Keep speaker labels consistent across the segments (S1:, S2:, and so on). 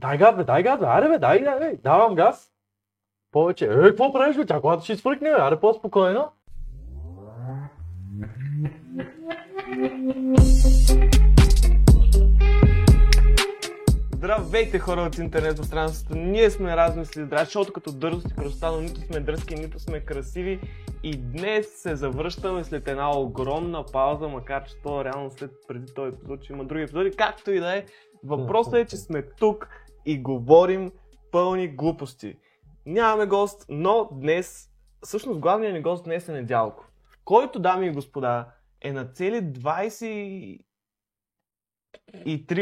S1: Дай газ, бе, дай газ, бе, аре, бе, дай, дай, бе, давам газ. Повече. Е, какво правиш, бе, тя колата ще изфръкне, бе, аре, по-спокойно.
S2: Здравейте хора от интернет пространството, ние сме размисли здрави, защото като дързост и красота, но нито сме дръзки, нито сме красиви и днес се завръщаме след една огромна пауза, макар че то реално след преди този епизод, че има други епизоди, както и да е. Въпросът е, че сме тук и говорим пълни глупости. Нямаме гост, но днес, всъщност главният ни гост днес е Недялко, който, дами и господа, е на цели 23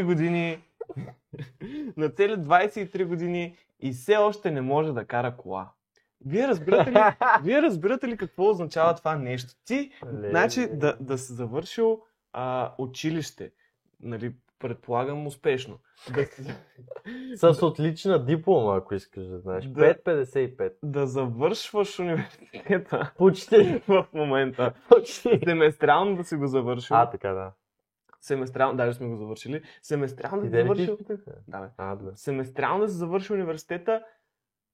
S2: години на цели 23 години и все още не може да кара кола. Вие разбирате ли, вие разбирате ли какво означава това нещо? Ти,
S1: Леле.
S2: значи, да, да си завършил а, училище, нали, предполагам успешно. Да,
S1: С отлична диплома, ако искаш да знаеш.
S2: Да.
S1: 5,55.
S2: да завършваш университета
S1: Почти.
S2: в момента.
S1: Почти.
S2: Семестрално да си го завършил.
S1: А, така да.
S2: Семестрално, даже сме го завършили. Семестрално да си
S1: да
S2: завършил. Да, бе.
S1: А, добре.
S2: семестрално да се завърши университета,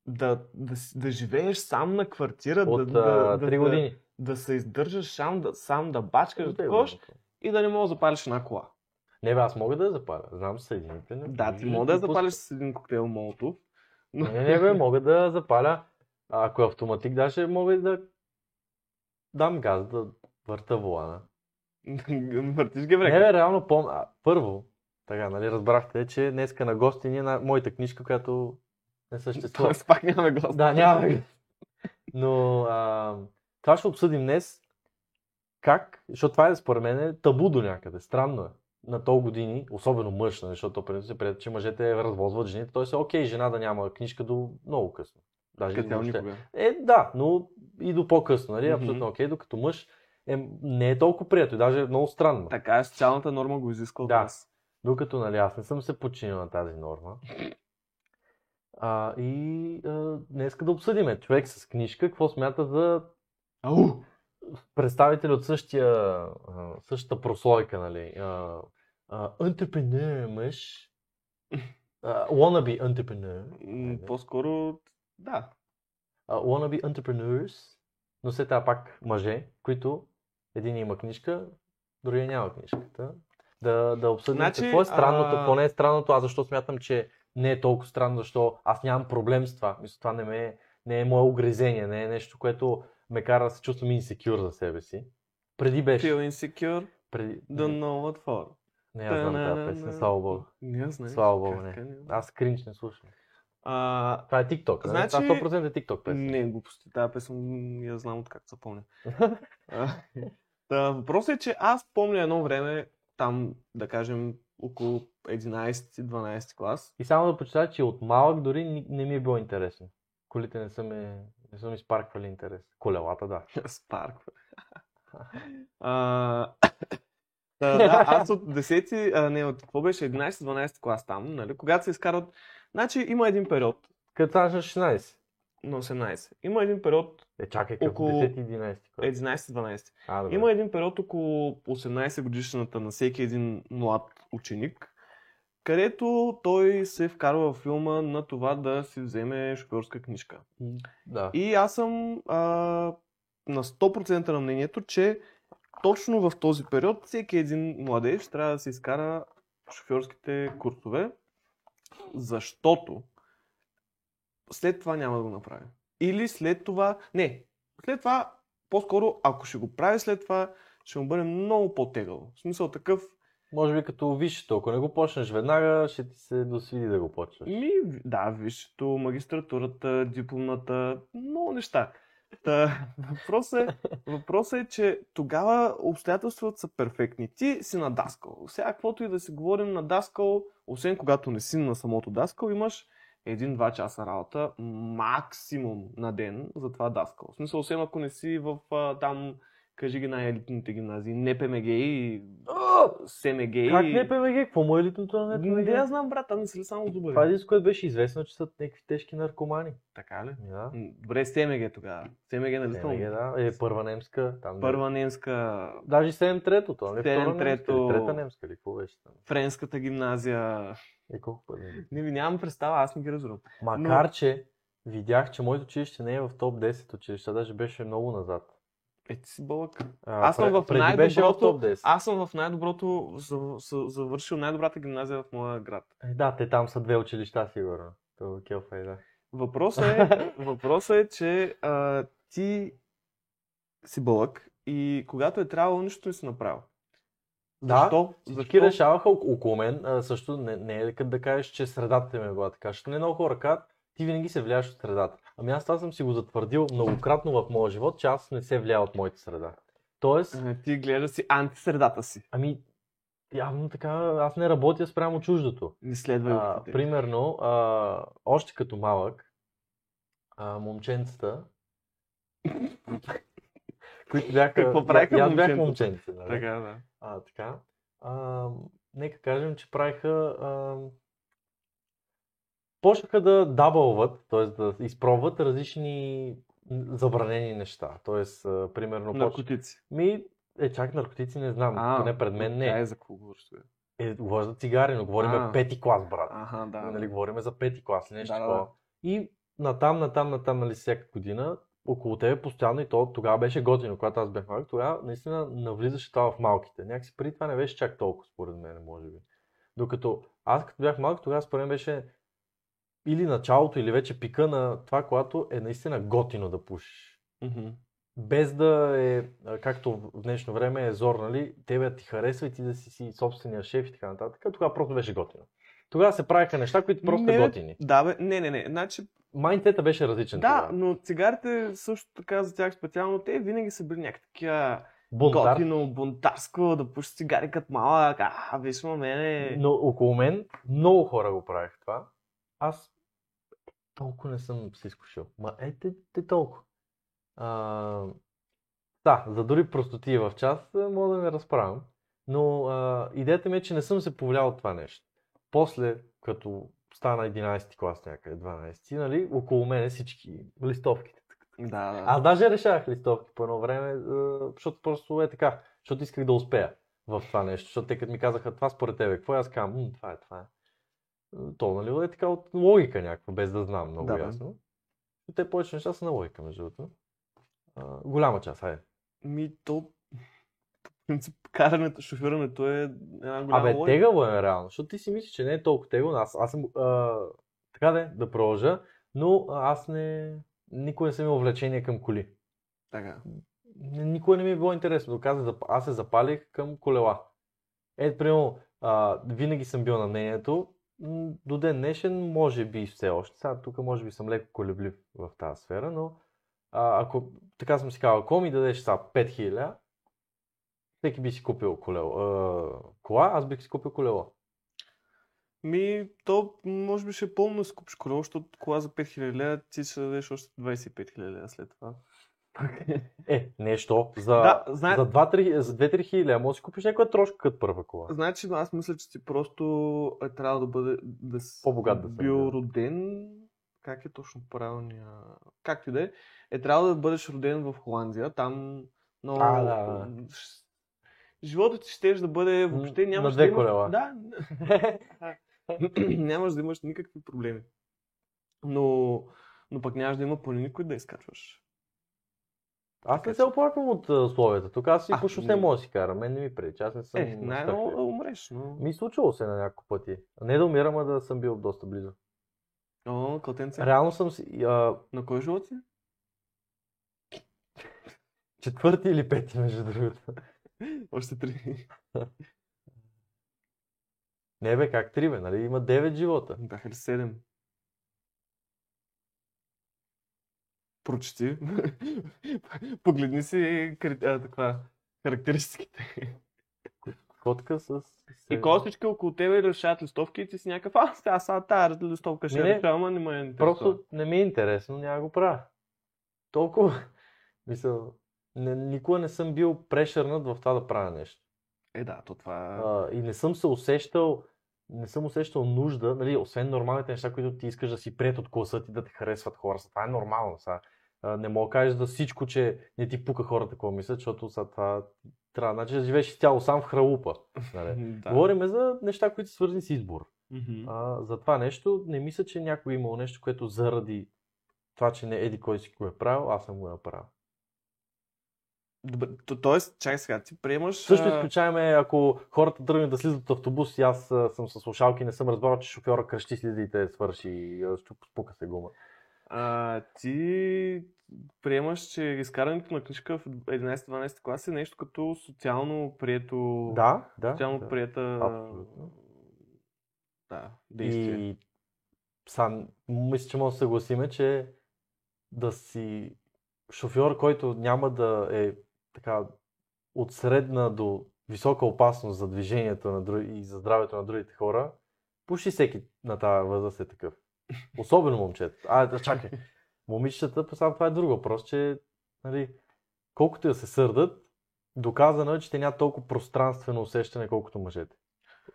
S2: да, да, да живееш сам на квартира,
S1: От
S2: да, да, да,
S1: 3 години.
S2: да, се издържаш сам, да, сам да бачкаш, да
S1: години.
S2: и да не можеш да запалиш една кола.
S1: Не, бе, аз мога да я запаля. Знам съедините. не-
S2: Да, ти
S1: не-
S2: мога да я
S1: не
S2: запалиш с един коктейл Молотов. Но...
S1: Не, не, бе, мога да запаля. Ако е автоматик, даже мога и да дам газ, да върта волана.
S2: Въртиш ги
S1: Не,
S2: време.
S1: бе, реално помня. Първо, така, нали, разбрахте, че днеска на гости ни е на моята книжка, която не съществува.
S2: Тоест пак нямаме глас.
S1: Да, няма. Но а, това ще обсъдим днес. Как, защото това е според мен е табу до някъде. Странно е. На толкова години, особено мъж, нали, защото преди се приятел, че мъжете развозват жените. Той е окей, жена да няма книжка до много късно. Даже въобще.
S2: никога.
S1: Е, да, но и до по-късно, нали? Абсолютно окей, докато мъж е, не е толкова приятел, даже е много странно.
S2: Така е, социалната норма го изисква от
S1: Да.
S2: нас.
S1: Докато, нали, аз не съм се подчинил на тази норма. А, и а, днеска да обсъдиме човек с книжка, какво смята за
S2: Ау!
S1: Представители от същия, същата прослойка, нали? Entrepreneur мъж. Wannabe entrepreneur.
S2: М, По-скоро, да.
S1: Wannabe entrepreneurs. Но след това пак мъже, които един има книжка, другия няма книжката. Да, да обсъдим
S2: Значи,
S1: какво е странното,
S2: а-
S1: какво не е странното, аз защо смятам, че не е толкова странно, защо аз нямам проблем с това. Мисля, това не, ме, е- не е мое огрезение, не е нещо, което ме кара да се чувствам инсекюр за себе си. Преди беше.
S2: Feel insecure,
S1: Преди...
S2: don't know what for.
S1: Не, аз знам тази песен, слава богу.
S2: Не я знаеш.
S1: Слава богу,
S2: Как
S1: не.
S2: не?
S1: Аз кринч не слушам.
S2: А,
S1: Това е TikTok. Значи...
S2: Значи-
S1: Това 100% е TikTok песен.
S2: Не, глупости. Тази песен я знам откакто се помня. Та, въпросът е, че аз помня едно време, там, да кажем, около 11-12 клас.
S1: И само да почитая, че от малък дори не ми е било интересно. Колите не са, ме, не са ми спарквали интерес. Колелата, да.
S2: Спарк. А, та, да, аз от 10, а, не, от какво беше 11-12 клас там, нали, когато се изкарват, значи има един период
S1: Като на 16.
S2: на 18. Има един период
S1: Е, чакай, към
S2: Около-
S1: 10-11. клас.
S2: 11-12.
S1: А, добре.
S2: Има един период около 18 годишната на всеки един млад ученик, където той се вкарва в филма на това да си вземе шофьорска книжка.
S1: Да.
S2: И аз съм а, на 100% на мнението, че точно в този период всеки един младеж трябва да се изкара шофьорските курсове, защото след това няма да го направи. Или след това... Не, след това, по-скоро, ако ще го прави след това, ще му бъде много по-тегъл. В смисъл такъв,
S1: Може би като висшето, ако не го почнеш веднага, ще ти се досвиди да го почваш.
S2: Ми, да, висшето, магистратурата, дипломната, много неща. Та, въпросът, е, въпросът е, че тогава обстоятелствата са перфектни. Ти си на даскал. Сега, каквото и да си говорим на даскал, освен когато не си на самото даскал, имаш един-два часа работа максимум на ден за това даскал. В смисъл, освен ако не си в там Кажи ги най-елитните гимназии. Не ПМГ и СМГ
S1: Как не ПМГ? Какво му е елитното на не
S2: Не,
S1: ПМГ?
S2: я знам, брат, там не са ли само добри?
S1: Това е единството, което беше известно, че са някакви тежки наркомани.
S2: Така ли?
S1: Да.
S2: Добре, СМГ тогава. СМГ нали
S1: СМГ, да. Е, първа немска. Там
S2: Първа немска,
S1: Даже 7-3-то, то не е втора
S2: 7-3-то.
S1: немска. или Трета немска, или какво беше там?
S2: френската гимназия.
S1: Е, колко пъти?
S2: Не нямам представа, аз не ги разбирам.
S1: Макар, че видях, че моето училище не е в топ 10 училища, даже беше много назад.
S2: Е, ти си бълък.
S1: А,
S2: Аз съм в
S1: беше в
S2: най-доброто-
S1: топ 10.
S2: Аз съм в най-доброто, за- за- завършил най-добрата гимназия в моя град.
S1: Е, да, те там са две училища, сигурно. То Келфа е, да.
S2: Въпросът е, въпросът е че а, ти си бълък и когато е трябвало, нищо не си направил.
S1: Да,
S2: Защо?
S1: Всички решаваха ок- около мен, а, също не, не е да кажеш, че средата ми е била така, защото не много хора казват, ти винаги се влияеш от средата. Ами аз това съм си го затвърдил многократно в моя живот, че аз не се влия от моята среда. Тоест,
S2: А, Ти гледаш си антисредата си.
S1: ами, явно така, аз не работя спрямо чуждото.
S2: Не следвай
S1: А, примерно, а, още като малък, а, момченцата, които бяха...
S2: Какво правиха
S1: аз бях момченце, нали?
S2: Така, да.
S1: А, така. А, нека кажем, че правиха... А, почнаха да дабълват, т.е. да изпробват различни забранени неща. Т.е. а, примерно... поч-
S2: Наркотици.
S1: Ми, е, чак наркотици не знам, поне пред мен не.
S2: е за какво говориш?
S1: Е, говоря за цигари, но говорим
S2: А.
S1: пети клас, брат.
S2: Аха, да.
S1: нали, говорим за пети клас нещо
S2: Да, да,
S1: такова.
S2: да.
S1: И натам, натам, натам, нали, всяка година, около тебе постоянно и то тогава беше готино, когато аз бях малък, тогава наистина навлизаше това в малките. Някакси преди това не беше чак толкова, според мен, може би. Докато аз като бях малък, тогава според мен беше или началото, или вече пика на това, когато е наистина готино да пушиш.
S2: Мгм.
S1: Без да е, както в днешно време е зор, нали, тебе ти харесва и ти да си, си собствения шеф и така нататък. Тогава просто беше готино. Тогава се правиха неща, които просто
S2: Не,
S1: готини.
S2: Да, бе, не, не, не. Значи,
S1: Майндсета беше различен
S2: да,
S1: тогава.
S2: но цигарите също така за тях специално, те винаги са били някакви такива
S1: Бунтар.
S2: готино, бунтарско, да пуши цигари като малък, а, виж ма мене.
S1: Но около мен много хора го правих това. Аз толкова не съм се изкушил. Ма е, те, те толкова. А, да, за дори простоти в час а, мога да не разправям. Но а, идеята ми е, че не съм се повлиял от това нещо. После, като стана 11 клас някъде, 12, нали, около мене всички листовките.
S2: Да, да.
S1: Аз даже решавах листовки по едно време, а, защото просто е така, защото исках да успея в това нещо, защото те като ми казаха това според тебе, какво е, аз казвам, «М, това е, това е. То, нали, е така от логика някаква, без да знам много
S2: Да,
S1: ясно. И те повече неща са на логика, между другото. Голяма част, хайде.
S2: Ми, то, принцип, карането, шофирането е една голяма
S1: Абе,
S2: логика.
S1: тегаво е реално, защото ти си мислиш, че не е толкова тегаво. Аз, аз съм, а, така да да продължа, но аз не, никога не съм имал влечение към коли.
S2: Така.
S1: Никога не ми е било интересно. Доказах, зап- аз се запалих към колела. Ето, примерно, а, винаги съм бил на мнението, до ден днешен, може би все още, сега тук може би съм леко колеблив в тази сфера, но а, ако, така съм си казал, ако ми дадеш сега 5000, всеки би си купил колело, а, кола, аз бих си купил колело.
S2: Ми, то може би ще е пълно да си купиш колело, защото кола за 5000 лева ти ще дадеш още 25 000 лева след това.
S1: Е, нещо, за,
S2: Да, знае-
S1: за 2-3 за 2-3 хиляди, може да си купиш някоя трошка като първа кола.
S2: Значи, аз мисля, че ти просто е трябва да бъде да си
S1: По-богат да
S2: бил
S1: бил.
S2: роден. Как е точно правилния? Както и да е. Е трябва да бъдеш роден в Холандия. Там много...
S1: А, да, да.
S2: Животът ти ще да бъде въобще
S1: на
S2: нямаш
S1: две
S2: да имаш...
S1: колела.
S2: Да. нямаш да имаш никакви проблеми. Но, но пък нямаш да има планини, които да изкачваш.
S1: Аз не се оплаквам от а, условията. Тук аз и
S2: А,
S1: по шосе
S2: не.
S1: мога да си карам. Мен не ми пречи. Аз не съм
S2: Е, най-много да умреш, но...
S1: Ми случвало се на няколко пъти. Не да умирам, а да съм бил доста близо.
S2: О, кълтенце.
S1: Реално съм си... А,
S2: На кой живот си?
S1: четвърти или пети, между другото.
S2: Още три.
S1: Не бе, как три бе, нали? Има 9 живота.
S2: Бяха ли седем? Прочети. Погледни си а, таква, характеристиките.
S1: Котка с...
S2: И костички около тебе решават листовки и ти си някакъв, а, сега, сега тази листовка ще
S1: Не,
S2: я
S1: не.
S2: решавам, а не ме интересува.
S1: Просто не ми е интересно, няма го правя. Толкова. Мисъл, не, никога не съм бил прешърнат в това да правя нещо.
S2: Е, да, то това...
S1: А, и не съм се усещал, не съм усещал нужда, нали, освен нормалните неща, които ти искаш да си прият от класа ти, да те харесват хора. Това е нормално. Са. Не мога да кажеш за всичко, че не ти пука хората какво мислят, защото са, това трябва значи, да живееш цяло сам в хралупа. Нали.
S2: да.
S1: Говориме за неща, които са свързани с избор. А, за това нещо не мисля, че някой е имал нещо, което заради това, че не еди кой си го е правил, аз съм го направил.
S2: То, тоест, чай сега, ти приемаш...
S1: Също изключаваме, ако хората тръгнат да слизат от автобус и аз съм с слушалки не съм разбрал, че шофьора кръщи слиза и те свърши и спука се гума.
S2: А, ти приемаш, че изкарането на книжка в 11-12 клас е нещо като социално прието...
S1: Да, да.
S2: Социално
S1: да.
S2: приета...
S1: Абсолютно.
S2: Да, действие.
S1: И сам, мисля, че може да съгласиме, че да си шофьор, който няма да е така от средна до висока опасност за движението на други, и за здравето на другите хора, почти всеки на тази възраст е такъв. Особено момчета. А, да, чакай. Момичетата, само това е друг въпрос, че нали, колкото да се сърдат, доказано е, че те нямат толкова пространствено усещане, колкото мъжете.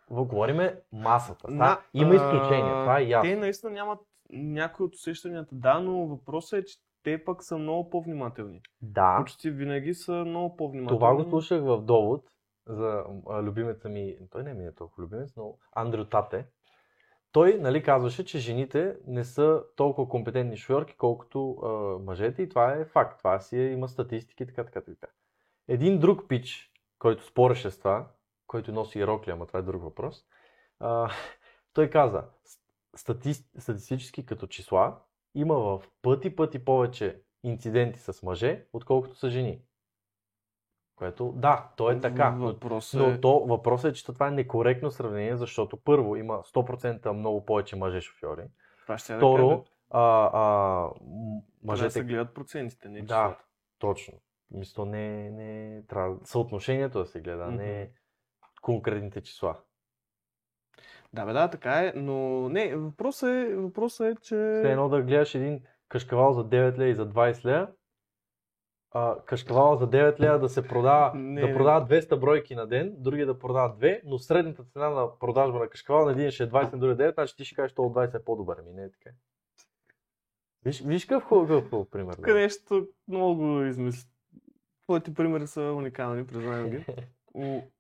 S1: Говориме масата.
S2: На-
S1: има изключения, това е ясно.
S2: Те наистина нямат някои от усещанията, да, но въпросът е, че те пък са много по-внимателни.
S1: Да,
S2: Почти винаги са много по-внимателни.
S1: това го слушах в довод за любимеца ми, той не ми е толкова любимец, но Андрю Тате. Той нали, казваше, че жените не са толкова компетентни шофьорки, колкото а, мъжете и това е факт. Това си е, има статистики, така, така, така. Един друг пич, който спореше с това, който носи иерокли, ама това е друг въпрос, а, той каза, стати, статистически като числа, има в пъти, пъти повече инциденти с мъже, отколкото са жени. Което, да, то е така. Но,
S2: Въпросът
S1: но
S2: е...
S1: то, въпросът е, че това е некоректно сравнение, защото първо има 100% много повече мъже шофьори.
S2: Това ще да
S1: Второ,
S2: кажа.
S1: а, а, м-
S2: Трябва да
S1: мъжете...
S2: се гледат процентите, не
S1: Да, точно. Мисля, не, не трябва съотношението да се гледа, а не конкретните числа.
S2: Да, бе, да, така е, но не, въпросът е, въпросът е, че...
S1: Все едно да гледаш един кашкавал за 9 лея и за 20 лея, а, кашкавал за 9 лея да се продава,
S2: Не,
S1: да продава 200 бройки на ден, другия да продава 2, но средната цена на продажба на кашкавал на един ще е 20, на другия 9, значи ти ще кажеш, че от 20 е по-добър. Ами не е така. Виж, виж какъв хубав, пример.
S2: Тук
S1: да.
S2: нещо много го измисли. Твоите примери са уникални, признавам ги.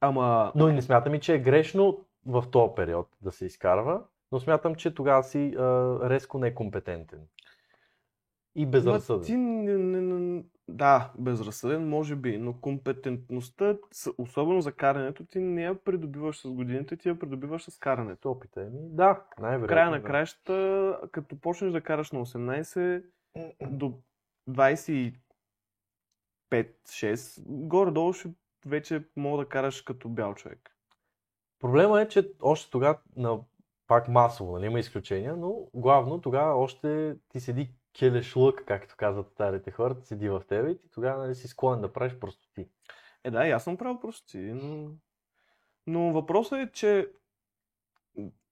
S2: Ама...
S1: Но и не смятам и, че е грешно в този период да се изкарва, но смятам, че тогава си а, резко некомпетентен. И безразсъден.
S2: Ти не, не, не, да, безразсъден може би, но компетентността, особено за карането, ти не я придобиваш с годините, ти я придобиваш с карането.
S1: Опита ми. Да, най-вероятно.
S2: Края на
S1: да.
S2: краищата, като почнеш да караш на 18 до 25-6, горе-долу ще вече мога да караш като бял човек.
S1: Проблема е, че още тогава, на, пак масово, нали, има изключения, но главно тогава още ти седи келешлък, както казват старите хора, седи в тебе и ти тогава нали, си склонен да правиш просто ти.
S2: Е, да, и аз съм правил прости, но... Но въпросът е, че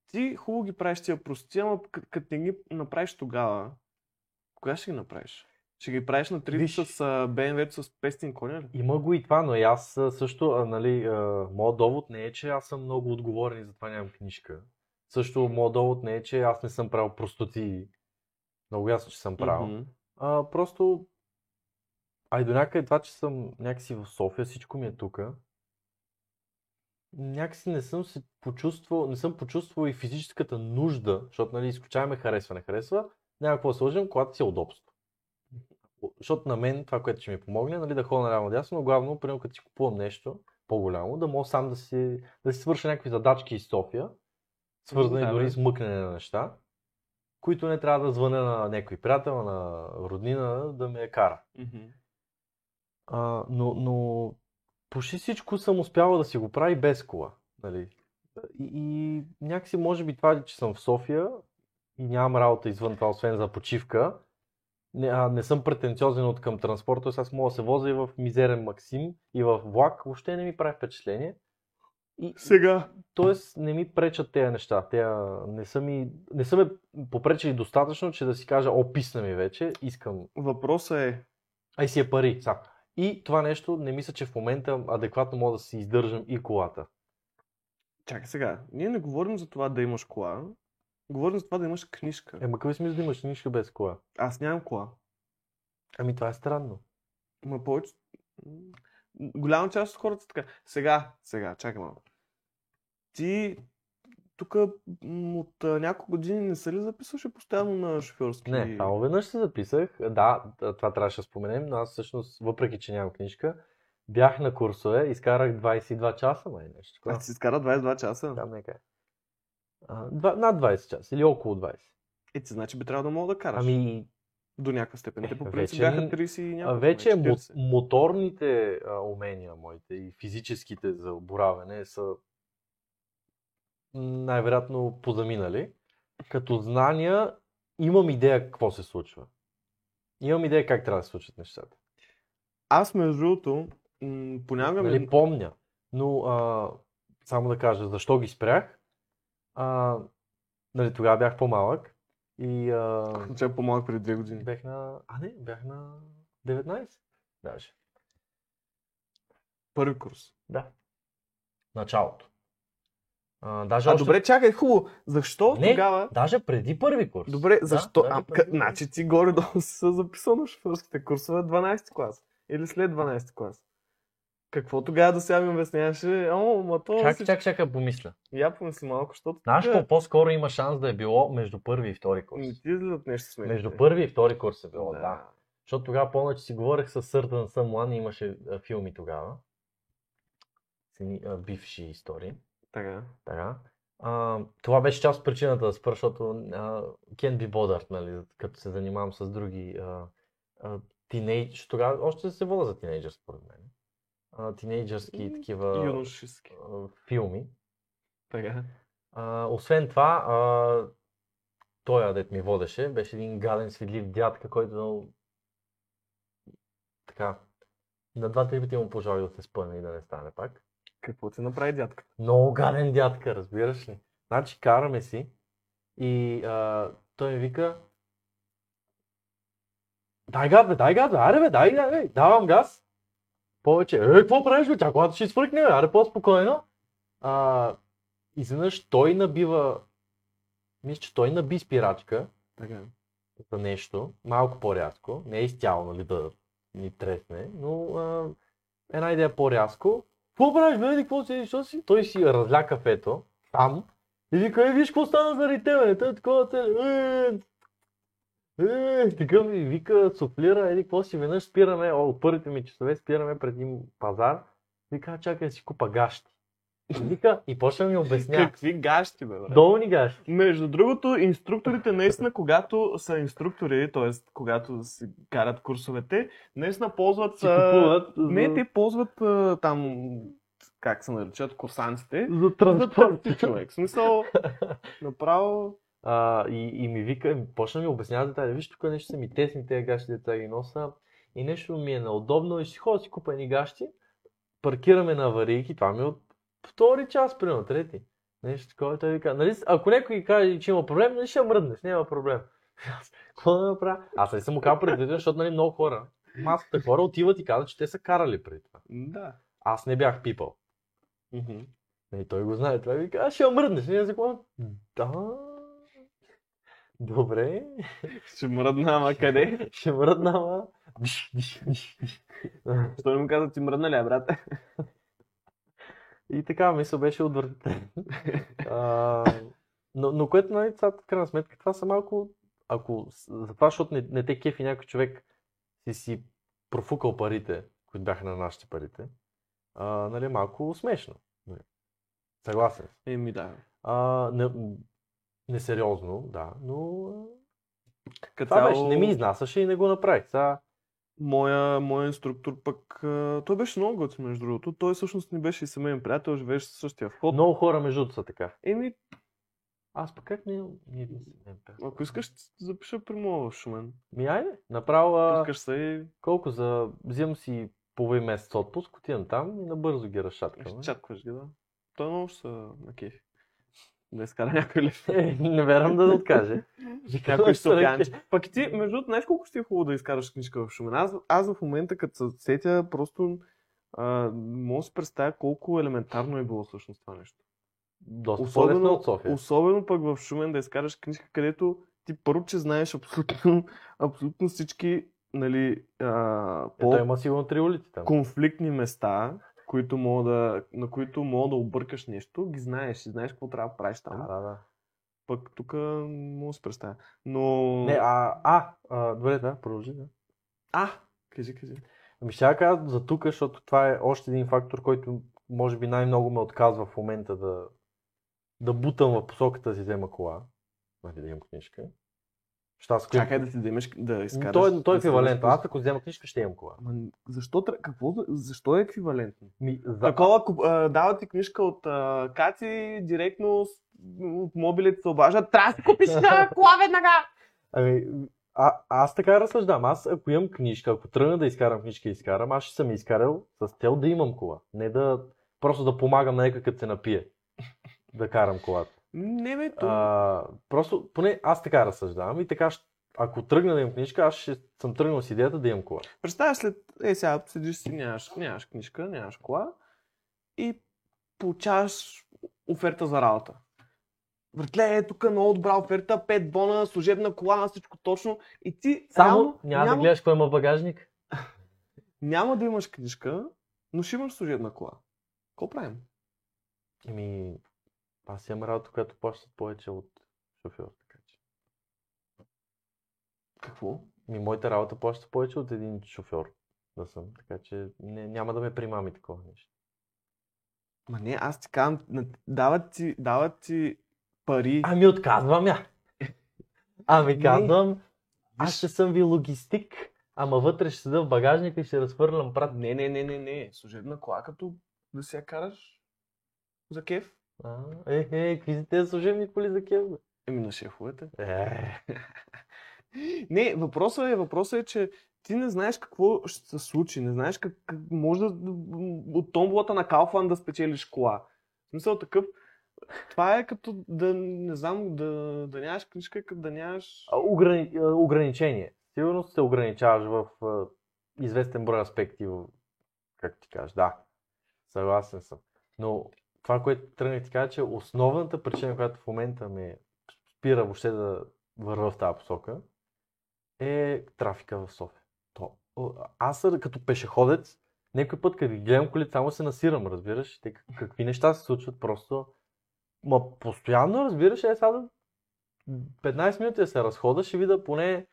S2: ти хубаво ги правиш тия прости, ама като не ги направиш тогава, кога ще ги направиш? Ще ги правиш на 30
S1: Виж.
S2: с BMW с 500 коня ли?
S1: Има го и това, но и аз също, а, нали, а, моят довод не е, че аз съм много отговорен и затова нямам книжка. Също моят довод не е, че аз не съм правил простоти. Много ясно, че съм правил.
S2: Мгм.
S1: А, просто, а и до някъде това, че съм някакси в София, всичко ми е тука. Някакси не съм се почувствал, не съм почувствал и физическата нужда, защото нали, изключаваме харесва, не харесва, няма какво да сложим, когато си е удобство. Защото на мен това, което ще ми помогне, нали, да ходя наляво надясно, но главно, примерно, като си купувам нещо по-голямо, да мога сам да си, да си свърша някакви задачки из София, свързани
S2: Да,
S1: дори с мъкнене на неща, които не трябва да звъня на някой приятел, на роднина да ме кара.
S2: Мгм.
S1: А, но, но почти всичко съм успявал да си го прави без кола. Нали? И, и някакси може би това, че съм в София и нямам работа извън това, освен за почивка, не, а, не съм претенциозен от към транспорта, аз мога да се возя и в мизерен Максим и в влак, въобще не ми прави впечатление. И,
S2: Сега.
S1: Тоест не ми пречат тези неща. Те не са ми, не са ме попречили достатъчно, че да си кажа, о, писна ми вече, искам.
S2: Въпросът е,
S1: А и си е пари. Са. И това нещо не мисля, че в момента адекватно мога да си издържам и колата.
S2: Чакай сега, ние не говорим за това да имаш кола, говорим за това да имаш книжка.
S1: Ема какъв е смисъл да имаш нищо без кола?
S2: Аз нямам кола.
S1: Ами това е странно.
S2: Ма повече... Голяма част от хората са така. Сега, сега, чакай малко. Ти тук от а, няколко години не се ли записваше постоянно на шофьорски?
S1: Не, само веднъж се записах. Да, това трябваше да споменем, но аз всъщност, въпреки че нямам книжка, бях на курсове, изкарах 22 часа, май нещо.
S2: А ти си изкара 22 часа?
S1: Там нека е. А, два, над 20 часа или около 20.
S2: Е, ти значи би трябвало да мога да караш.
S1: Ами,
S2: До някаква степен. Те по
S1: Е,
S2: принцип
S1: вече
S2: бяха
S1: ни-
S2: 30 и няколко.
S1: вече
S2: не,
S1: мо,
S2: 40.
S1: моторните а, умения моите и физическите за боравене са най-вероятно позаминали. Като знания имам идея какво се случва. Имам идея как трябва да се случат нещата.
S2: Аз между другото, понякога
S1: Нали, помня. Но а, само да кажа защо ги спрях. А, нали, тогава бях по-малък и а,
S2: Че по-малък преди 2 години.
S1: бях на... А не, бях на 19 даже.
S2: Първи курс.
S1: Да. Началото. А, даже
S2: А
S1: още...
S2: добре, чакай, хубаво. Защо
S1: Не,
S2: тогава...
S1: Даже преди първи курс.
S2: Добре,
S1: Да,
S2: защо?
S1: даже
S2: а,
S1: първи
S2: Значи ти горе-долу си се записал на шофьорските курсове 12 клас. Или след 12 клас. Какво тогава да сега ми обясняваше? О, ма то...
S1: Чакай,
S2: си-
S1: чакай, чакай, помисля.
S2: Я помисли малко, защото...
S1: Знаеш
S2: тук
S1: какво по-скоро има шанс да е било между първи и втори курс?
S2: Не ти излизат нещо смешно.
S1: Между първи и втори курс е било, да. Защото тогава помня, че си говорех с Съртън Съмлан и имаше а, филми тогава. С едни, а, бивши истории.
S2: Така.
S1: Така. А, това беше част от причината да спра, защото а, can't be bothered, нали, като се занимавам с други а, а, тинейдж, тогава още се вода за тинейджър според мен. А, тинейджърски
S2: М,
S1: такива
S2: Юношески.
S1: а, филми.
S2: Така.
S1: А, освен това, а, той, дет ми водеше, беше един гаден, свидлив дядка, който така, на два-три пъти му пожали да се спъне и да не стане пак.
S2: Какво ти направи дядка?
S1: Много гаден дядка, разбираш ли? Значи караме си и а, той ми вика Дай газ, бе, дай газ, бе, аре бе, дай, дай, бе, давам газ. Повече, е, какво правиш, бе, тя колата ще бе, аре по-спокойно. А, изведнъж той набива, мисля, че той наби спирачка
S2: Така.
S1: за нещо, малко по-рязко, не е изцяло, нали, да ни тресне, но а, една идея по-рязко. Какво правиш, бе, какво си, защо си? Той си разля кафето, там, и вика, е, виж какво стана заради тебе, той е такова, е, е, такъв ми вика, суфлира, еди, какво си, веднъж спираме, о, от първите ми часове спираме пред един пазар, вика, чакай да си купа гащи. И вика, и почна да ми обяснява.
S2: Какви гащи, бе, бе.
S1: Долни гащи.
S2: Между другото, инструкторите наистина, когато са инструктори, т.е. когато си карат курсовете, наистина ползват...
S1: Си
S2: а,
S1: купуват
S2: Не,
S1: за-
S2: те ползват а, там, как се наричат, курсантите.
S1: за
S2: За
S1: транспорт.
S2: човек. В смисъл, направо...
S1: А, и, и ми вика, почна ми обяснява детайли. Виж, тук нещо са ми тесни тези гащи, деца ги носа. И нещо ми е неудобно и си ходя си купа едни гащи. Паркираме на аварийки, това ми е от втори час, примерно, трети. Нещо такова, той вика, нали, ако някой каже, че има проблем, нали ще мръднеш, няма проблем. Какво да направя? Аз не съм му казал предварително, защото нали, много хора, масата хора отиват и казват, че те са карали преди това.
S2: Да.
S1: Аз не бях пипал. И той го знае. Това и вика, аз ще мръднеш. И аз какво? Да. Добре.
S2: Ще мръдна, ама къде?
S1: Ще мръдна, ама.
S2: Що не му каза, ти мръдна ли, брат?
S1: И така, мисъл беше отвратителен. Но, но което, нали, в крайна сметка, това са малко, ако, за това, защото не, не те кефи някой човек, си си профукал парите, които бяха на нашите парите, а, нали, малко смешно. Нали. Съгласен.
S2: Еми да.
S1: А, не, несериозно, да, но
S2: Като
S1: това беше, не ми изнасяше и не го направих. Сега,
S2: Моя, моя инструктор пък, той беше много готин между другото. Той всъщност ни беше и семейен приятел, живееше същия вход.
S1: много хора между другото са така.
S2: Еми,
S1: Аз пък как не, не един семейен приятел?
S2: ако искаш, запиша при моя Шумен.
S1: Ми айде, направо,
S2: Пускаш се и
S1: колко за, взимам си половин месец отпуск, отивам там и набързо ги разшаткам.
S2: ще чаткваш ги, да. Той много ще са на кефи. Да изкара някой лев.
S1: Е, не вярвам да откаже.
S2: Някой софиянче. Пък и ти, между другото, знаеш колко ще е хубаво да изкараш книжка в Шумен? Аз, аз в момента, като се сетя, просто а, мога да си представя колко елементарно е било всъщност това нещо.
S1: Доста по-лесно от София.
S2: особено пък в Шумен да изкараш книжка, където ти първо, че знаеш абсолютно, абсолютно всички нали, а, по
S1: Ето има сигурно три улици там.
S2: конфликтни места, които мога да, на които мога да объркаш нещо, ги знаеш и знаеш какво трябва да правиш там.
S1: Да, да, да.
S2: Пък тук мога да се представя. Но...
S1: Не, а, а, а, добре, да, продължи, да.
S2: а, кажи, кажи.
S1: Ами ще я кажа за тук, защото това е още един фактор, който може би най-много ме отказва в момента да, да бутам в посоката да си взема кола. Нали, да имам книжка. Имам-
S2: Чакай да ти вземеш да изкараш.
S1: Той, е- той е
S2: да
S1: еквивалент.
S2: изкараш
S1: Аз ако взема книжка, ще имам кола.
S2: Ама защо, какво, за- защо е еквивалентно?
S1: Ми, за...
S2: Такова, а, дава ти книжка от а, Кати, директно от мобилите се обажда, трябва да купиш а, кола веднага!
S1: Ами, а, аз така разсъждам. Аз ако имам книжка, ако тръгна да изкарам книжка и изкарам, аз ще съм изкарал с цел да имам кола. Не да просто да помагам на някой като се напие. Да карам колата.
S2: Не бе, то...
S1: А, просто, поне аз така разсъждавам и така, ако тръгна да имам книжка, аз ще съм тръгнал с идеята да имам кола.
S2: Представяш след, е сега седиш си, нямаш, нямаш книжка, нямаш кола и получаваш оферта за работа. Братле, е тук е много добра оферта, 5 бона, служебна кола, на всичко точно. И ти
S1: Само
S2: реално
S1: няма,
S2: няма,
S1: да гледаш кой има багажник.
S2: няма да имаш книжка, но ще имаш служебна кола. Какво правим?
S1: Еми, аз имам работа, която плащат повече от шофьор. Така че.
S2: Какво?
S1: Ми, моята работа плаща повече от един шофьор да съм. Така че не, няма да ме примами такова нещо.
S2: Ма не, аз ти казвам, дават ти, дават ти пари.
S1: Ами отказвам я. Ами
S2: Не.
S1: казвам, аз
S2: Виж-
S1: ще съм ви логистик, ама вътре ще седа в багажника и ще разхвърлям прат.
S2: Не, не, не, не, не. Служебна кола, като да си я караш за кеф.
S1: А, е, е, какви са тези служебни коли за кев? бе?
S2: Еми на шефовете.
S1: Е,
S2: Не, въпросът е, въпросът е, че ти не знаеш какво ще се случи, не знаеш как, как може да от томболата на Калфан да спечелиш кола. В смисъл такъв, това е като да, не знам, да, да нямаш книжка, като да нямаш...
S1: а, ограни... ограничение. Сигурно се ограничаваш в а, известен брой аспекти, в... как ти кажеш, да. Съгласен съм. Но това, което тръгнах ти кажа, че основната причина, която в момента ме спира въобще да върва в тази посока, е трафика в София. То, аз като пешеходец, някой път, като гледам колите, само се насирам, разбираш? Те, как- какви неща се случват просто. Ма постоянно, разбираш, е сега да 15 минути да се разхода, ще видя поне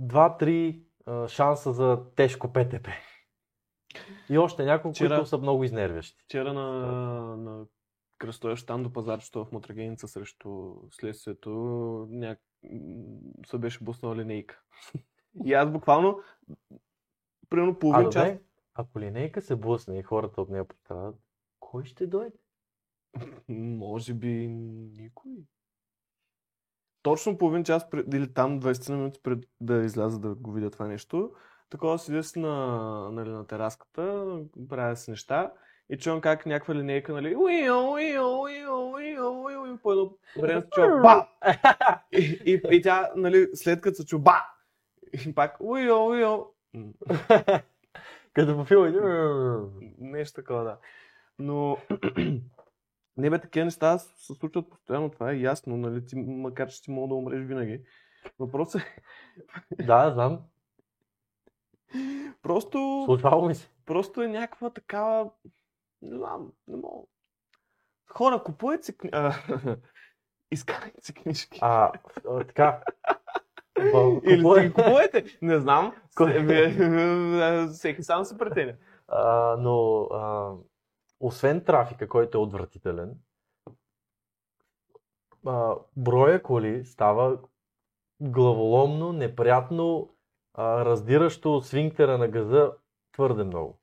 S1: 2-3 а, шанса за тежко ПТП. И още няколко,
S2: Вчера-
S1: които са много изнервящи.
S2: Вчера на, на кръстоящ там до пазарчето в Мотрагеница срещу следствието ня... се беше буснала линейка. И аз буквално примерно
S1: А,
S2: половин час
S1: добре, ако линейка се блъсне и хората от нея пострадат, кой ще дойде?
S2: Може би никой. Точно половин час пред, или там 20 минути пред да изляза да го видя това нещо, такова седя си на, нали, на тераската, правя си неща и чувам как някаква линейка, нали, уио, уио, уио, уио, уио, и по едно време се чува ба! И, и, и тя, нали, след като се чува ба! И пак уио, уио.
S1: Като по филма.
S2: Нещо такова, да. Но не бе, такива неща се случват постоянно, това е ясно, нали, ти, макар че ти мога да умреш винаги. Въпросът е,
S1: Да, знам.
S2: просто,
S1: Случвало ми се.
S2: просто е някаква такава, не знам, не мога. Хора, купувайте си, изкарайте си книжки.
S1: А, така.
S2: Или си купувайте, не знам, всеки сам се претеня.
S1: Но освен трафика, който е отвратителен, броя коли става главоломно, неприятно, а, раздиращо свинктера на газа твърде много.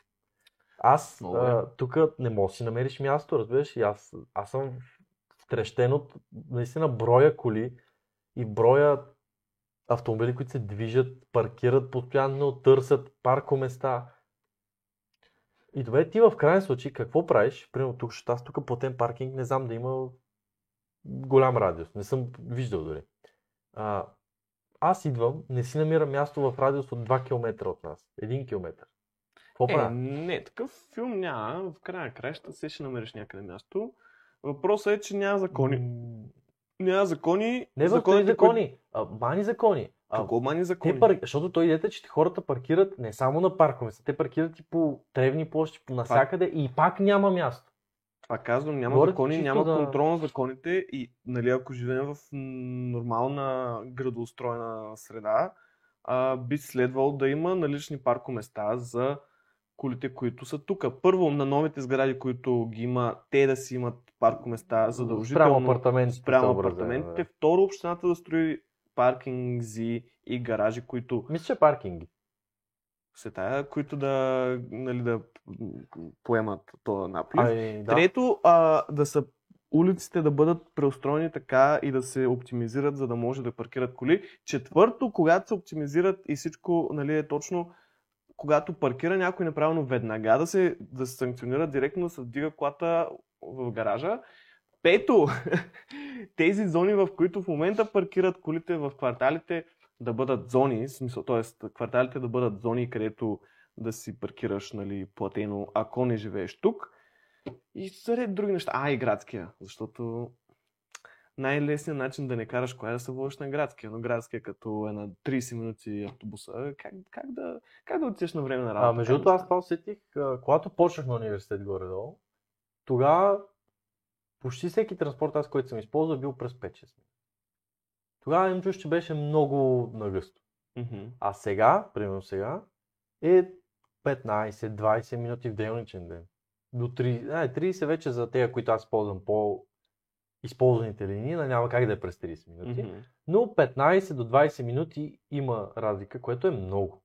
S1: Аз
S2: Много
S1: а, тук не мога да си намериш място, разбираш, и аз, аз съм втрещен от наистина броя коли и броя автомобили, които се движат, паркират постоянно, търсят паркоместа. И добре, ти в крайен случай какво правиш? Примерно тук, защото аз тук платен паркинг не знам да има голям радиус. Не съм виждал дори. А, аз идвам, не си намирам място в радиус от 2 км от нас. 1 км. Какво
S2: Е,
S1: правя?
S2: не, такъв филм няма. В края на краища се ще намериш някъде място. Въпросът е, че няма закони. Няма закони.
S1: Не тези закони. А, мани закони. А,
S2: Какво мани закони?
S1: те пар... Защото той идете, че хората паркират не само на паркове, те паркират и по тревни площи, по навсякъде и пак няма място.
S2: Това казвам, няма
S1: Говорят
S2: закони, няма
S1: да-
S2: контрол на законите и нали, ако живеем в нормална градоустроена среда, а, би следвало да има налични паркоместа за колите, които са тук. Първо, на новите сгради, които ги има, те да си имат паркоместа задължително.
S1: Спрямо апартаментите.
S2: спрямо апартаментите.
S1: да.
S2: Второ, общината да строи паркинги и гаражи, които
S1: Мисля, че паркинги.
S2: Се тая, които да, нали, да поемат този наплив.
S1: Ами, да.
S2: Трето, а, да са улиците да бъдат преустроени така и да се оптимизират, за да може да паркират коли. Четвърто, когато се оптимизират и всичко нали, е точно, когато паркира някой неправилно, веднага да се, да се санкционира директно, да се вдига колата в гаража. Пето, тези зони, в които в момента паркират колите в кварталите, да бъдат зони, в смисъл, т.е. кварталите да бъдат зони, където да си паркираш нали, платено, ако не живееш тук. И са ред други неща. А, и градския, защото най-лесният начин да не караш кола е да се водиш на градския, но градския като е на 30 минути автобуса, как, как, да, как да отидеш на време на работа?
S1: А, между другото, аз това усетих, когато почнах на университет горе-долу, тогава почти всеки транспорт, аз който съм използвал, е бил през 5-6 минути. Тогава им чуш, че беше много нагъсто.
S2: Мгм.
S1: А сега, примерно сега, е 15-20 минути в делничен ден. До 30, а, 30 вече за тези, които аз ползвам по използваните линии, няма как да е през 30 минути.
S2: Мгм.
S1: Но 15 до 20 минути има разлика, което е много.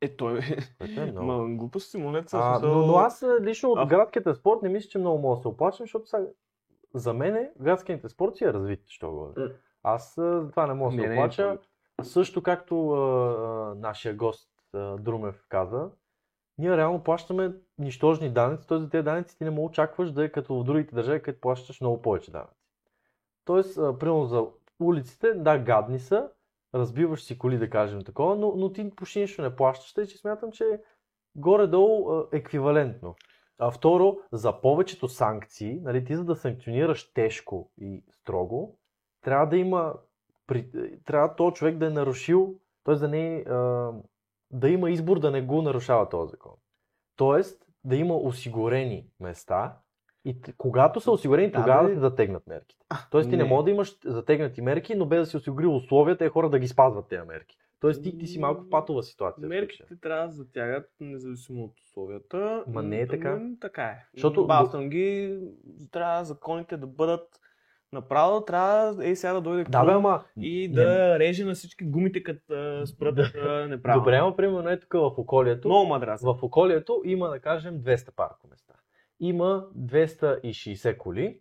S2: Е, той
S1: Което е много.
S2: Ма, глупост си, моля, се,
S1: А,
S2: смисъл-
S1: но, но аз а, лично от
S2: А-
S1: градския транспорт не мисля, че много мога да се оплачам, защото сега, за мен градският транспорт си е развит, що го
S2: М.
S1: Аз това не мога да се
S2: не,
S1: оплача. Също както а, а, нашия гост а, Друмев каза, ние реално плащаме нищожни данъци, т.е. за тези данъци ти не мога очакваш да е като в другите държави, където плащаш много повече данъци. Тоест, а, примерно за улиците, да, гадни са, разбиваш си коли, да кажем такова, но, но ти почти нищо не плащаш, тъй че смятам, че е горе-долу еквивалентно. А второ, за повечето санкции, нали, ти за да санкционираш тежко и строго, трябва да има, при, трябва този човек да е нарушил, т.е. да не е, а, да има избор да не го нарушава този закон. Тоест да има осигурени места и когато са осигурени,
S2: Да,
S1: тогава да
S2: бе.
S1: се затегнат мерките. Тоест ти не
S2: не.
S1: може да имаш затегнати мерки, но без да си осигури условия тези хора да ги спазват тези мерки. Тоест ти, ти си малко в патова ситуация.
S2: Мерките трябва да затягат, независимо от условията.
S1: Ма не е така.
S2: М, така е.
S1: Защото-
S2: Басвам ги, трябва законите да бъдат направо, трябва ей сега да дойде
S1: Да, бе, ама
S2: и
S1: не-
S2: да реже на всички гумите, като спрат а, неправилно.
S1: Добре, ама примерно е тук в околието.
S2: Много мадраса.
S1: В околието има, да кажем, 200 паркоместа. Има 260 коли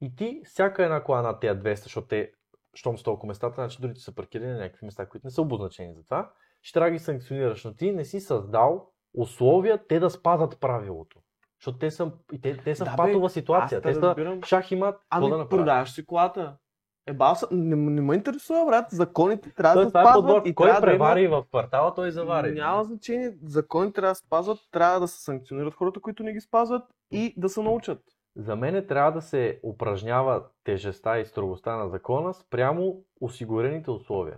S1: и ти всяка една кола над тези 200, защото те, щом са толкова местата, значи другите са паркирани на някакви места, които не са обозначени за това, ще трябва да ги санкционираш, но ти не си създал условия те да спазат правилото. Защото те са, и те, те са
S2: Да,
S1: в
S2: бе,
S1: патова ситуация.
S2: аз
S1: Те са
S2: разбирам.
S1: шах и мат. Какво да
S2: Ами,
S1: направят?
S2: продаваш си колата. Е, баса, не, не ме интересува, брат. Законите трябва да
S1: е
S2: спазват
S1: подбор.
S2: и
S1: Кой
S2: трябва да има-
S1: превари в квартала, той завари.
S2: Няма значение. Законите трябва да спазват, трябва да се санкционират хората, които не ги спазват и да се научат.
S1: За мен трябва да се упражнява тежестта и строгостта на закона спрямо осигурените условия.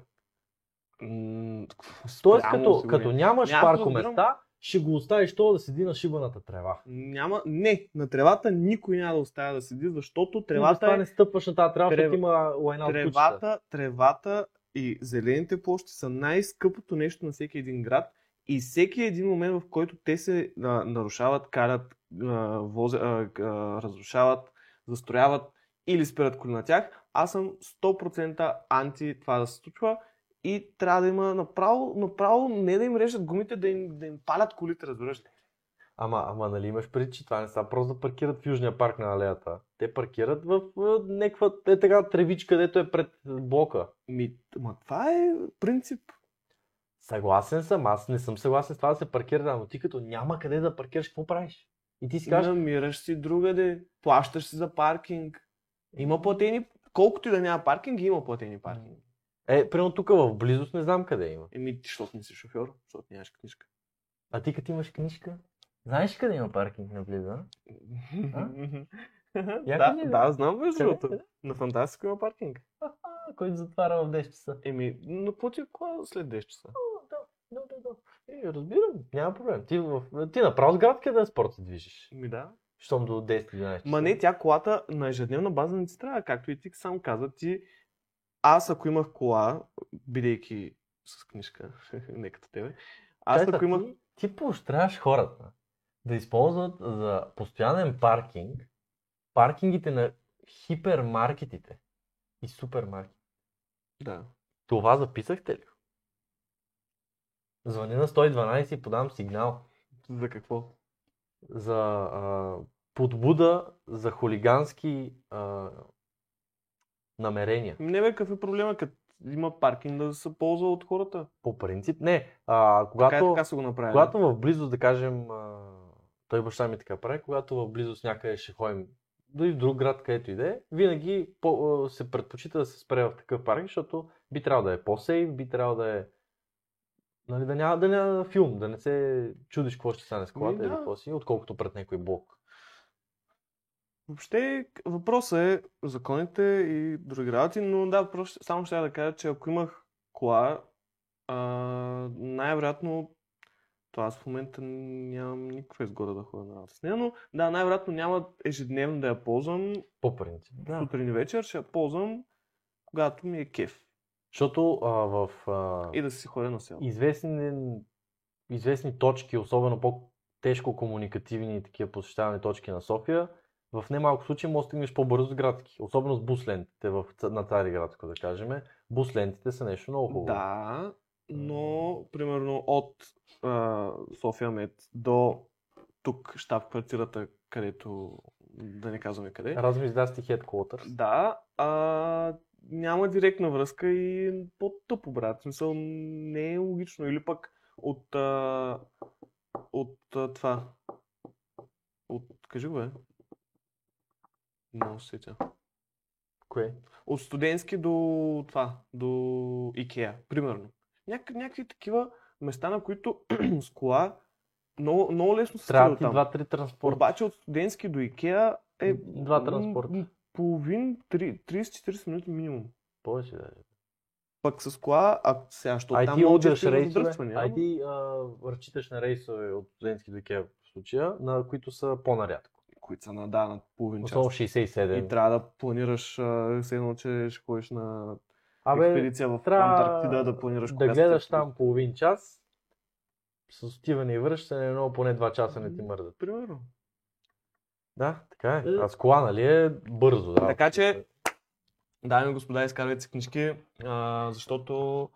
S2: М,
S1: Тоест, като, като нямаш
S2: Няма да
S1: паркоместа, ще го оставиш то да седи на шибаната трева.
S2: Няма, не, на тревата никой няма да оставя да седи, защото
S1: Тревата
S2: тревата
S1: не
S2: е,
S1: стъпваш на тази трева,
S2: Трев-
S1: има лайна от
S2: тревата, тревата и зелените площи са най-скъпото нещо на всеки един град и всеки един момент, в който те се а, нарушават, карат, а, возе, а, а, разрушават, застрояват или спират коли на тях, аз съм 100% анти това да се случва и трябва да има направо, направо не да им режат гумите, да им, да им палят колите, разбираш ли?
S1: Ама, ама нали имаш преди, че това не са просто да паркират в Южния парк на алеята. Те паркират в, в някаква е така тревичка, където е пред блока.
S2: Ми, ма това е принцип.
S1: Съгласен съм, аз не съм съгласен с това да се паркира, но ти като няма къде да паркираш, какво правиш? И ти си кажеш,
S2: Намираш си другаде, плащаш си за паркинг. Има платени, колкото и да няма паркинги, има платени паркинги.
S1: Е, примерно тук в близост не знам къде има.
S2: Еми, ти, защото не си шофьор, защото нямаш книжка.
S1: А ти като имаш книжка, знаеш къде има паркинг наблизо, а? Яко
S2: да,
S1: ли е,
S2: да, знам между другото. На Фантастико има паркинг.
S1: Който затваря в 10 часа.
S2: Еми, но плати кола след 10 часа.
S1: О, да, да, да, да. Е, разбирам, няма проблем. Ти, в, ти направо с град къде спорт се движиш.
S2: Еми да.
S1: Щом до 10-11 часа.
S2: Ма не, тя колата на ежедневна база не ти трябва, както и ти сам каза. Ти, аз ако имах кола, бидейки с книжка, не като тебе, аз
S1: Чай,
S2: ако имах...
S1: ти, ти поощряваш хората да използват за постоянен паркинг паркингите на хипермаркетите и супермаркетите.
S2: Да.
S1: Това записахте ли? Звъни на 112 и подам сигнал
S2: За какво?
S1: за а, подбуда за хулигански а, намерения.
S2: Не бе, какъв е проблема, като има паркинг да се ползва от хората?
S1: По принцип, не. А, когато,
S2: Така, така са го направили.
S1: когато в близост, да кажем, а, той баща ми така прави, когато в близост някъде ще ходим, дори в друг град, където и да е, винаги по, се предпочита да се спре в такъв паркинг, защото би трябвало да е по-сейф, би трябвало да е Нали, да, няма, да няма филм, да не се чудиш какво ще стане с колата
S2: Ми,
S1: или
S2: да.
S1: какво си, отколкото пред някой блок.
S2: Въобще въпросът е законите и други работи, но да, просто, само ще да кажа, че ако имах кола, а, най-вероятно, то аз в момента нямам никаква изгода да ходя на работа с нея, но да, най-вероятно няма ежедневно да я ползвам,
S1: По принцип. Да.
S2: сутрин и вечер, ще я ползвам, когато ми е кеф
S1: Защото а, в а,
S2: и да си ходя на село.
S1: известни, известни точки, особено по-тежко комуникативни такива посещавани точки на София, в немалко случаи може да стигнеш по-бързо с градски. Особено с бус лентите в, на Цариградско, да кажем. Бус лентите са нещо много хубаво.
S2: Да, но примерно от а, София Мед до тук щаб квартирата, където да не казваме къде.
S1: Разум издасти headquarters.
S2: Да, а, няма директна връзка и е по-тъпо, брат. Смисъл не е логично. Или пък от, а, от а, това. От, кажи го, бе. Не да се сетя.
S1: Кое?
S2: От студентски до това, до Икеа, примерно. Няк- някакви такива места, на които с кола много, много лесно се
S1: Трябва ти. 2-3 транспорта.
S2: Обаче от студентски до Икеа е
S1: Два транспорта.
S2: половин, три- 30-40 минути минимум.
S1: Повече даже.
S2: Пък с кола, а сега,
S1: Ай
S2: там много често
S1: рейсове, ай ти разчиташ на рейсове от студентски до Киев в случая, на които са по-нарядко.
S2: Които са на, да, на половин час.
S1: Особено 67.
S2: И трябва да планираш, все едно, че ще ходиш на
S1: Абе,
S2: експедиция в
S1: трябва
S2: Антарктида да планираш
S1: да гледаш
S2: сте-
S1: там половин час, с отиване и връщане, едно поне 2 часа не ти мърдат.
S2: Примерно.
S1: Да, така е. А с кола, нали е бързо, да.
S2: Така че- Дами и господа, изкарвайте си книжки, а, защото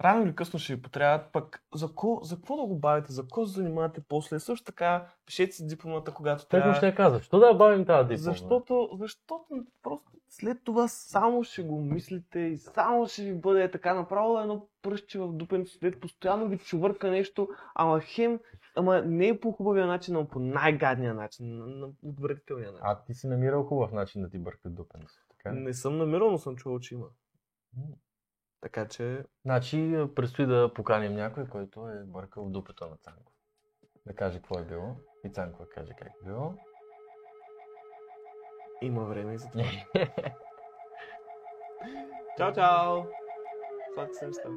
S2: рано или късно ще ви потребват, пък за какво, за какво да го бавите, за какво се занимавате после, също така пишете си дипломата, когато
S1: Тъкмо
S2: трябва.
S1: ще я казваш. Що да я бавим тази диплома?
S2: Защото, защото просто след това само ще го мислите и само ще ви бъде така направо едно пръстче в дупенето след постоянно ви чувърка нещо, ама хем, ама не е по хубавия начин, а по най-гадния начин, на, отвратителния начин.
S1: А ти си намирал хубав начин да ти бъркат дупенето. Така?
S2: Не съм намирал, но съм чувал, че има. Така че,
S1: Значи предстои да поканим някой, който е бъркал в дупето на Цанко. Да каже какво е било. И Цанко да каже как е било.
S2: има време и за това. чао, чао! Сладка седмица.